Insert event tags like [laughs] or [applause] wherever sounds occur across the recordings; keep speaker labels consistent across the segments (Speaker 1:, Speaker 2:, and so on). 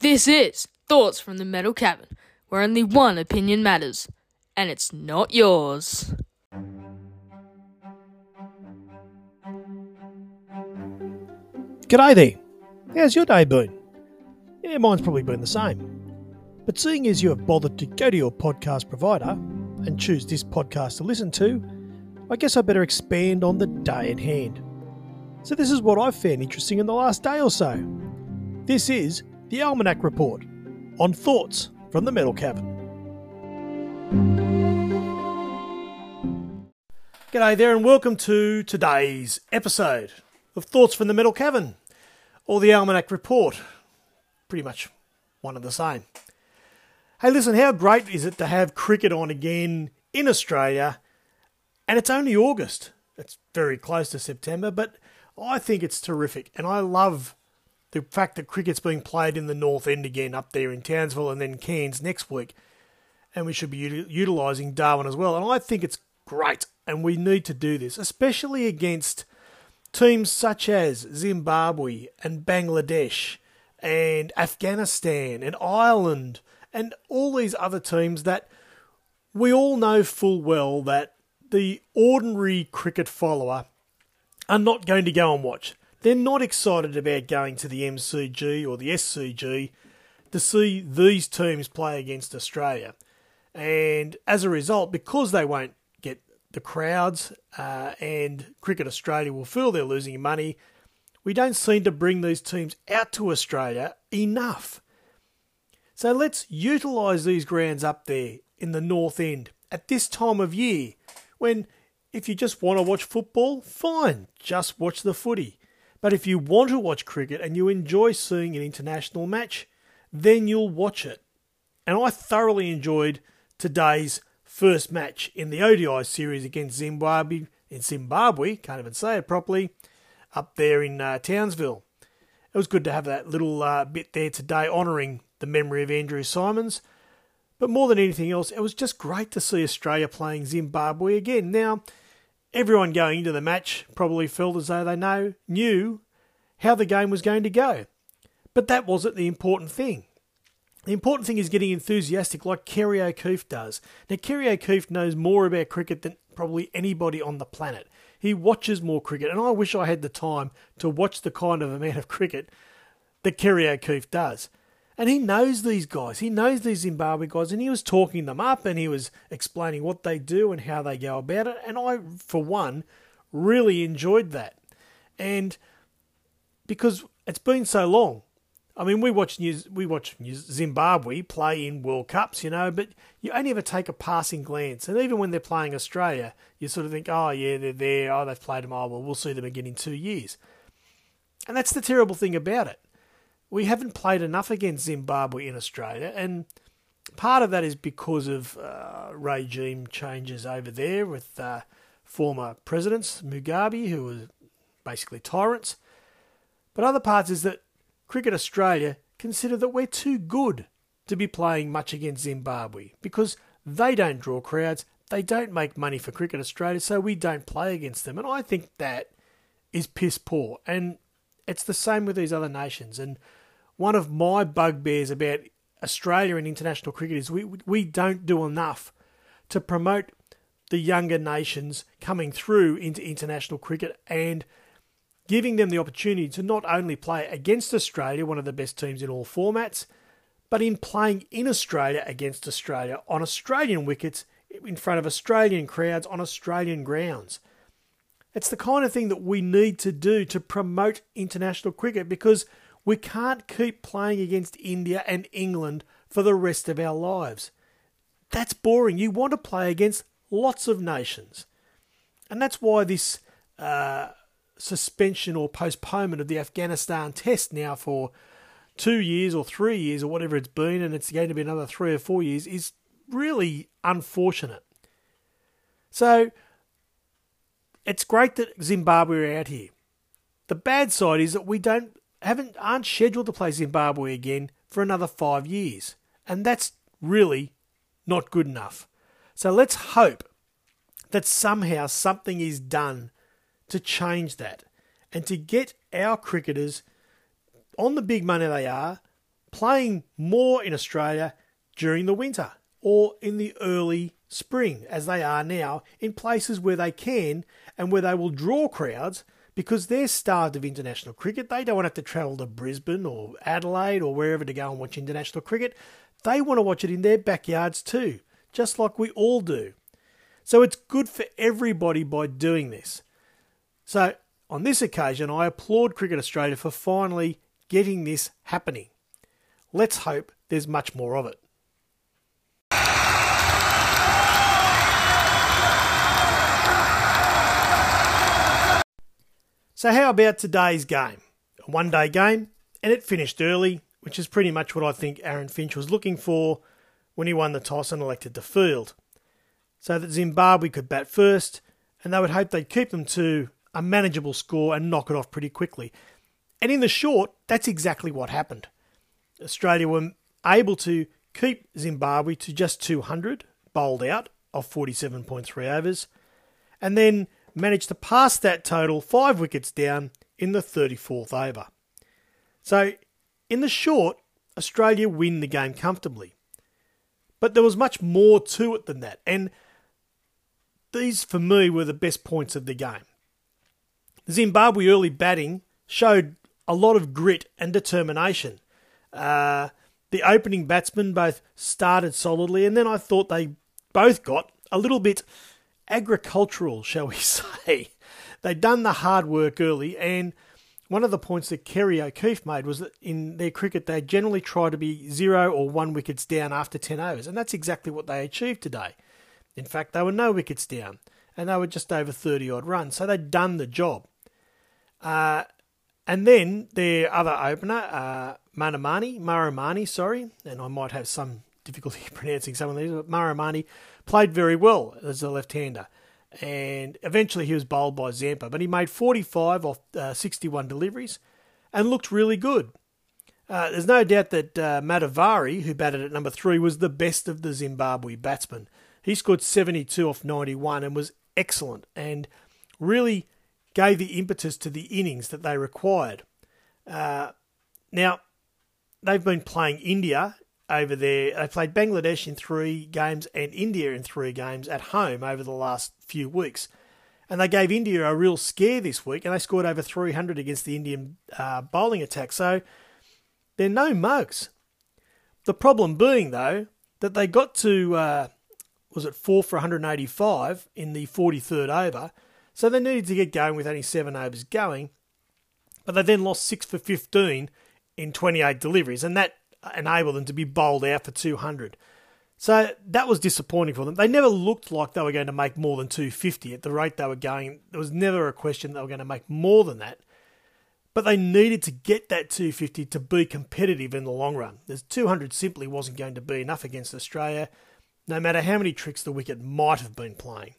Speaker 1: This is Thoughts from the Metal Cavern, where only one opinion matters, and it's not yours.
Speaker 2: G'day there. How's your day been? Yeah, mine's probably been the same. But seeing as you have bothered to go to your podcast provider and choose this podcast to listen to, I guess I better expand on the day at hand. So, this is what I've found interesting in the last day or so. This is the Almanac Report on thoughts from the Metal Cavern. G'day there, and welcome to today's episode of Thoughts from the Metal Cavern or the Almanac Report. Pretty much one and the same. Hey, listen, how great is it to have cricket on again in Australia? And it's only August. It's very close to September, but I think it's terrific. And I love the fact that cricket's being played in the North End again, up there in Townsville and then Cairns next week. And we should be utilising Darwin as well. And I think it's great. And we need to do this, especially against teams such as Zimbabwe and Bangladesh and Afghanistan and Ireland and all these other teams that we all know full well that the ordinary cricket follower are not going to go and watch. They're not excited about going to the MCG or the SCG to see these teams play against Australia. And as a result, because they won't get the crowds uh, and Cricket Australia will feel they're losing money, we don't seem to bring these teams out to Australia enough. So let's utilise these grounds up there in the North End at this time of year when if you just want to watch football, fine, just watch the footy. But if you want to watch cricket and you enjoy seeing an international match, then you'll watch it. And I thoroughly enjoyed today's first match in the ODI series against Zimbabwe, in Zimbabwe, can't even say it properly, up there in uh, Townsville. It was good to have that little uh, bit there today honouring the memory of Andrew Symonds. But more than anything else, it was just great to see Australia playing Zimbabwe again. Now, everyone going into the match probably felt as though they know knew how the game was going to go. But that wasn't the important thing. The important thing is getting enthusiastic like Kerry O'Keefe does. Now, Kerry O'Keefe knows more about cricket than probably anybody on the planet. He watches more cricket, and I wish I had the time to watch the kind of amount of cricket that Kerry O'Keefe does. And he knows these guys. He knows these Zimbabwe guys, and he was talking them up and he was explaining what they do and how they go about it. And I, for one, really enjoyed that. And because it's been so long, I mean, we watch New, we watch Zimbabwe play in World Cups, you know, but you only ever take a passing glance. And even when they're playing Australia, you sort of think, oh yeah, they're there. Oh, they've played them. Oh well, we'll see them again in two years. And that's the terrible thing about it we haven't played enough against Zimbabwe in Australia, and part of that is because of uh, regime changes over there with uh, former presidents, Mugabe, who were basically tyrants. But other parts is that Cricket Australia consider that we're too good to be playing much against Zimbabwe because they don't draw crowds, they don't make money for Cricket Australia, so we don't play against them. And I think that is piss poor. And it's the same with these other nations. And one of my bugbears about Australia and international cricket is we we don't do enough to promote the younger nations coming through into international cricket and giving them the opportunity to not only play against Australia, one of the best teams in all formats, but in playing in Australia against Australia on Australian wickets in front of Australian crowds on Australian grounds. It's the kind of thing that we need to do to promote international cricket because we can't keep playing against India and England for the rest of our lives. That's boring. You want to play against lots of nations. And that's why this uh, suspension or postponement of the Afghanistan test now for two years or three years or whatever it's been, and it's going to be another three or four years, is really unfortunate. So it's great that Zimbabwe are out here. The bad side is that we don't haven't aren't scheduled to play Zimbabwe again for another five years, and that's really not good enough. So let's hope that somehow something is done to change that and to get our cricketers on the big money they are playing more in Australia during the winter or in the early spring, as they are now, in places where they can and where they will draw crowds because they're starved of international cricket. They don't want to have to travel to Brisbane or Adelaide or wherever to go and watch international cricket. They want to watch it in their backyards too, just like we all do. So it's good for everybody by doing this. So on this occasion, I applaud Cricket Australia for finally getting this happening. Let's hope there's much more of it. So, how about today's game? A one day game, and it finished early, which is pretty much what I think Aaron Finch was looking for when he won the toss and elected to field. So that Zimbabwe could bat first, and they would hope they'd keep them to a manageable score and knock it off pretty quickly. And in the short, that's exactly what happened. Australia were able to keep Zimbabwe to just 200, bowled out, of 47.3 overs, and then managed to pass that total five wickets down in the 34th over. So, in the short, Australia win the game comfortably. But there was much more to it than that, and these for me were the best points of the game. Zimbabwe early batting showed a lot of grit and determination. Uh, the opening batsmen both started solidly, and then I thought they both got a little bit agricultural, shall we [laughs] say. They'd done the hard work early, and one of the points that Kerry O'Keefe made was that in their cricket they generally try to be zero or one wickets down after 10 overs, and that's exactly what they achieved today. In fact, they were no wickets down, and they were just over 30 odd runs, so they'd done the job. Uh, and then their other opener, uh, Manamani, Maramani, sorry, and I might have some difficulty [laughs] pronouncing some of these, but Maramani played very well as a left-hander. And eventually he was bowled by Zampa, but he made 45 off uh, 61 deliveries and looked really good. Uh, there's no doubt that uh, Matavari, who batted at number three, was the best of the Zimbabwe batsmen. He scored 72 off 91 and was excellent and really gave the impetus to the innings that they required. Uh, now, they've been playing India over there. They played Bangladesh in three games and India in three games at home over the last few weeks. And they gave India a real scare this week, and they scored over 300 against the Indian uh, bowling attack. So they're no mugs. The problem being, though, that they got to, uh, was it 4 for 185 in the 43rd over, so they needed to get going with only seven overs going, but they then lost 6 for 15 in 28 deliveries, and that enable them to be bowled out for 200. So that was disappointing for them. They never looked like they were going to make more than 250 at the rate they were going. There was never a question they were going to make more than that. But they needed to get that 250 to be competitive in the long run. There's 200 simply wasn't going to be enough against Australia, no matter how many tricks the wicket might have been playing.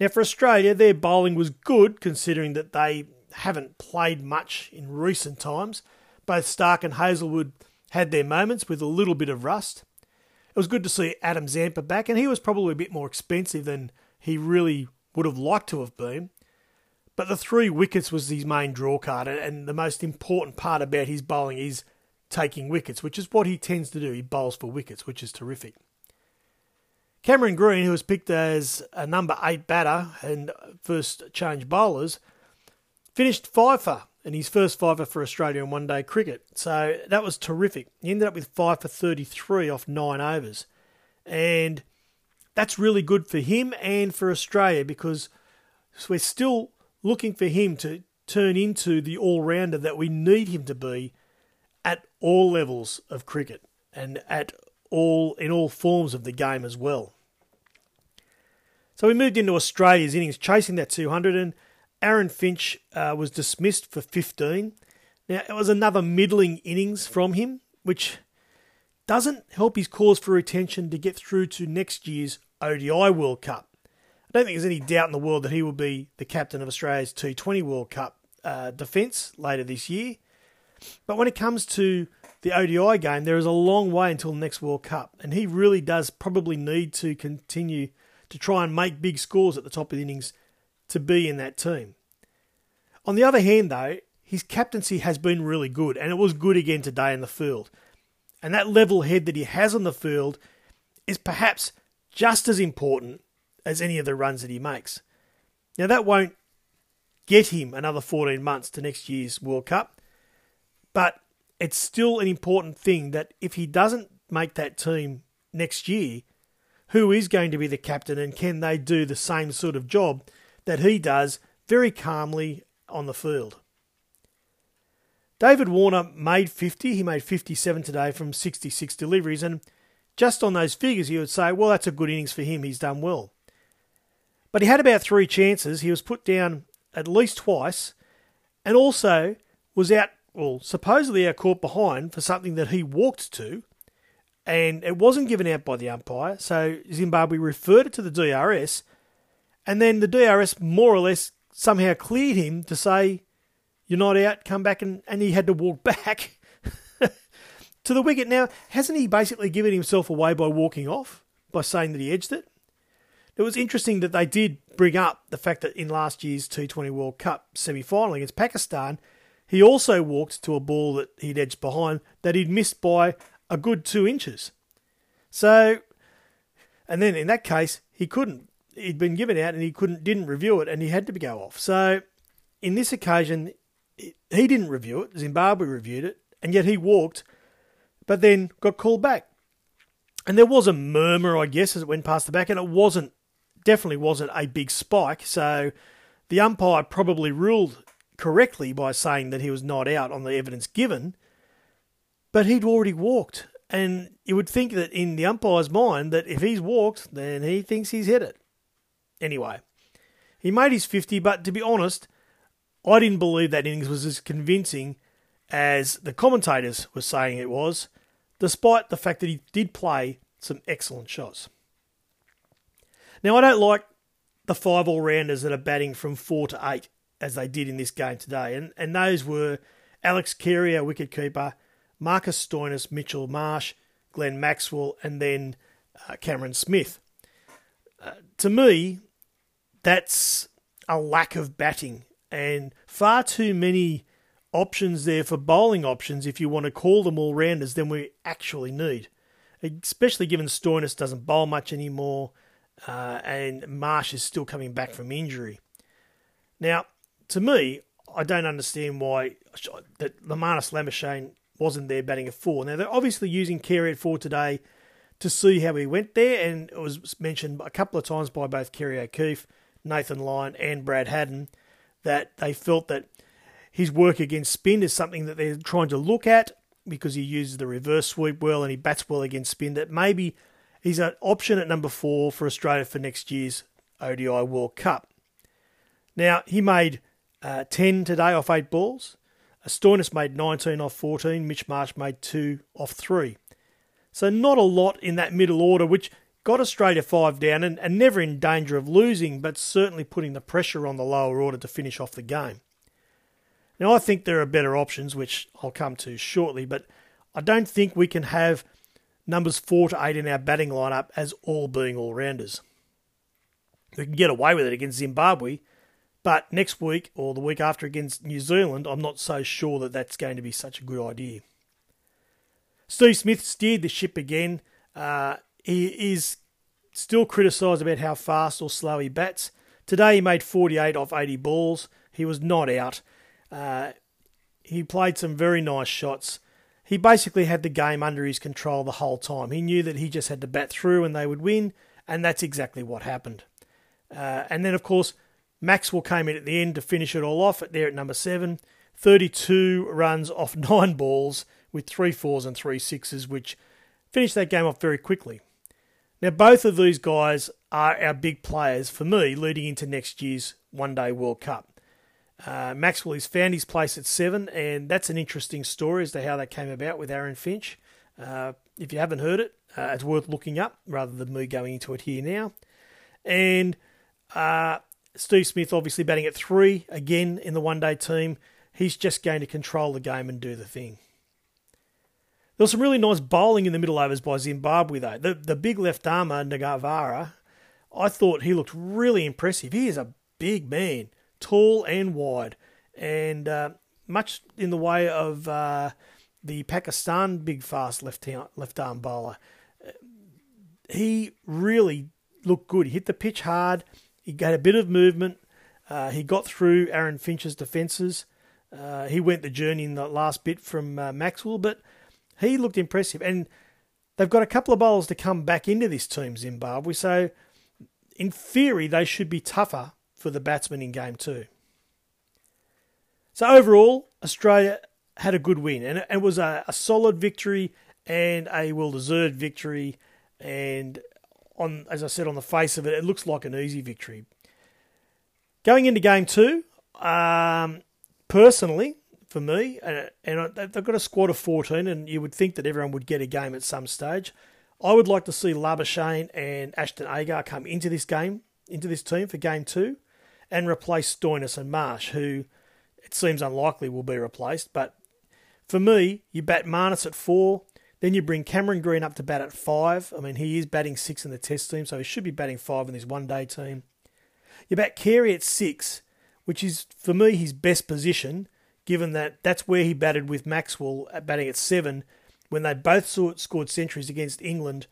Speaker 2: Now, for Australia, their bowling was good considering that they haven't played much in recent times. Both Stark and Hazlewood had their moments with a little bit of rust. It was good to see Adam Zampa back, and he was probably a bit more expensive than he really would have liked to have been. But the three wickets was his main draw card, and the most important part about his bowling is taking wickets, which is what he tends to do. He bowls for wickets, which is terrific. Cameron Green, who was picked as a number eight batter and first change bowlers, finished five for and his first fiver for Australia in one day cricket. So that was terrific. He ended up with five for 33 off nine overs. And that's really good for him and for Australia because we're still looking for him to turn into the all rounder that we need him to be at all levels of cricket and at all in all forms of the game as well. So we moved into Australia's innings, chasing that 200, and Aaron Finch uh, was dismissed for 15. Now, it was another middling innings from him, which doesn't help his cause for retention to get through to next year's ODI World Cup. I don't think there's any doubt in the world that he will be the captain of Australia's T20 World Cup uh, defence later this year. But when it comes to the ODI game, there is a long way until the next World Cup, and he really does probably need to continue to try and make big scores at the top of the innings to be in that team. On the other hand, though, his captaincy has been really good, and it was good again today in the field. And that level head that he has on the field is perhaps just as important as any of the runs that he makes. Now, that won't get him another 14 months to next year's World Cup, but it's still an important thing that if he doesn't make that team next year, who is going to be the captain and can they do the same sort of job that he does very calmly on the field? David Warner made 50. He made 57 today from 66 deliveries. And just on those figures, you would say, well, that's a good innings for him. He's done well. But he had about three chances. He was put down at least twice and also was out, well, supposedly out caught behind for something that he walked to. And it wasn't given out by the umpire. So Zimbabwe referred it to the DRS. And then the DRS more or less somehow cleared him to say, you're not out, come back, and, and he had to walk [laughs] back to the wicket. Now, hasn't he basically given himself away by walking off, by saying that he edged it? It was interesting that they did bring up the fact that in last year's T20 World Cup semi final against Pakistan, he also walked to a ball that he'd edged behind that he'd missed by a good two inches. So, and then in that case, he couldn't. He'd been given out and he couldn't, didn't review it and he had to go off. So, in this occasion, he didn't review it. Zimbabwe reviewed it, and yet he walked, but then got called back. And there was a murmur, I guess, as it went past the back, and it wasn't, definitely wasn't a big spike. So the umpire probably ruled correctly by saying that he was not out on the evidence given, but he'd already walked. And you would think that in the umpire's mind that if he's walked, then he thinks he's hit it. Anyway, he made his 50, but to be honest, I didn't believe that innings was as convincing as the commentators were saying it was, despite the fact that he did play some excellent shots. Now, I don't like the five all rounders that are batting from four to eight, as they did in this game today, and, and those were Alex Carey, our wicketkeeper, Marcus Stoinis, Mitchell Marsh, Glenn Maxwell, and then uh, Cameron Smith. Uh, to me, that's a lack of batting and far too many options there for bowling options if you want to call them all rounders than we actually need. Especially given Stoinis doesn't bowl much anymore uh, and Marsh is still coming back from injury. Now, to me, I don't understand why that Marnus Labuschagne wasn't there batting at four. Now, they're obviously using Carey at four today to see how he went there, and it was mentioned a couple of times by both Kerry O'Keefe, Nathan Lyon, and Brad Haddin that they felt that his work against spin is something that they're trying to look at because he uses the reverse sweep well and he bats well against spin. That maybe he's an option at number four for Australia for next year's ODI World Cup. Now, he made uh, 10 today off 8 balls. Stoinis made 19 off 14. Mitch Marsh made 2 off 3. So, not a lot in that middle order, which got Australia five down and, and never in danger of losing, but certainly putting the pressure on the lower order to finish off the game. Now, I think there are better options, which I'll come to shortly, but I don't think we can have numbers four to eight in our batting lineup as all being all rounders. We can get away with it against Zimbabwe, but next week or the week after against New Zealand, I'm not so sure that that's going to be such a good idea. Steve Smith steered the ship again. Uh, he is still criticised about how fast or slow he bats. Today he made 48 off 80 balls. He was not out. Uh, he played some very nice shots. He basically had the game under his control the whole time. He knew that he just had to bat through and they would win, and that's exactly what happened. Uh, and then, of course, Maxwell came in at the end to finish it all off there at number seven. 32 runs off [laughs] nine balls with three fours and three sixes, which finished that game off very quickly. Now, both of these guys are our big players for me leading into next year's One Day World Cup. Uh, Maxwell has found his place at seven, and that's an interesting story as to how that came about with Aaron Finch. Uh, if you haven't heard it, uh, it's worth looking up rather than me going into it here now. And uh, Steve Smith, obviously batting at three again in the one day team. He's just going to control the game and do the thing. There was some really nice bowling in the middle overs by Zimbabwe, though. The, the big left armer, Ngarava, I thought he looked really impressive. He is a big man, tall and wide. And uh, much in the way of uh, the Pakistan big fast left left arm bowler. He really looked good. He hit the pitch hard. He had a bit of movement. Uh, he got through Aaron Finch's defences. Uh, he went the journey in the last bit from uh, Maxwell, but he looked impressive. And they've got a couple of bowlers to come back into this team, Zimbabwe. So, in theory, they should be tougher for the batsmen in game two. So, overall, Australia had a good win, and it was a, a solid victory and a well deserved victory. And on, as I said, on the face of it, it looks like an easy victory. Going into game two, um, personally, for me, and, they've got a squad of 14, and you would think that everyone would get a game at some stage. I would like to see Labuschagne and Ashton Agar come into this game, into this team for game two, and replace Stoinis and Marsh, who it seems unlikely will be replaced. But for me, you bat Marnus at four, then you bring Cameron Green up to bat at five. I mean, he is batting six in the test team, so he should be batting five in this one day team. You bat Carey at six, which is, for me, his best position, given that that's where he batted with Maxwell at batting at seven when they both scored centuries against England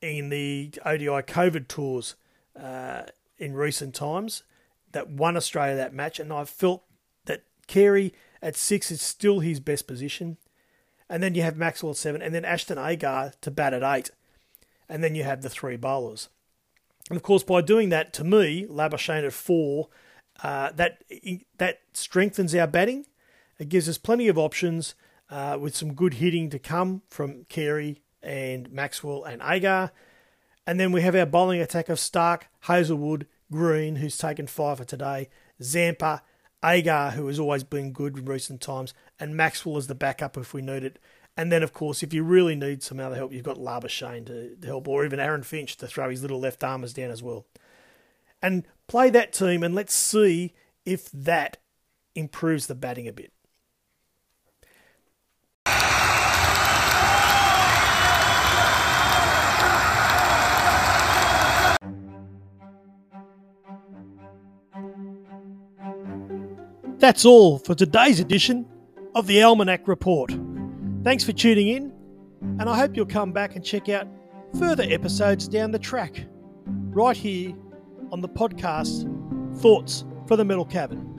Speaker 2: in the ODI COVID tours uh, in recent times that won Australia that match. And I felt that Carey at six is still his best position. And then you have Maxwell at seven, and then Ashton Agar to bat at eight. And then you have the three bowlers. And of course, by doing that, to me, Labuschagne at four, uh, that that strengthens our batting. It gives us plenty of options uh, with some good hitting to come from Carey and Maxwell and Agar. And then we have our bowling attack of Stark, Hazlewood, Green, who's taken five for today, Zampa, Agar, who has always been good in recent times, and Maxwell as the backup if we need it. And then, of course, if you really need some other help, you've got Labuschagne to, to help, or even Aaron Finch to throw his little left armers down as well. And play that team, and let's see if that improves the batting a bit. That's all for today's edition of the Almanac Report. Thanks for tuning in, and I hope you'll come back and check out further episodes down the track, right here on the podcast Thoughts for the Metal Cavern.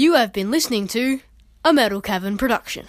Speaker 1: You have been listening to a Metal Cavern production.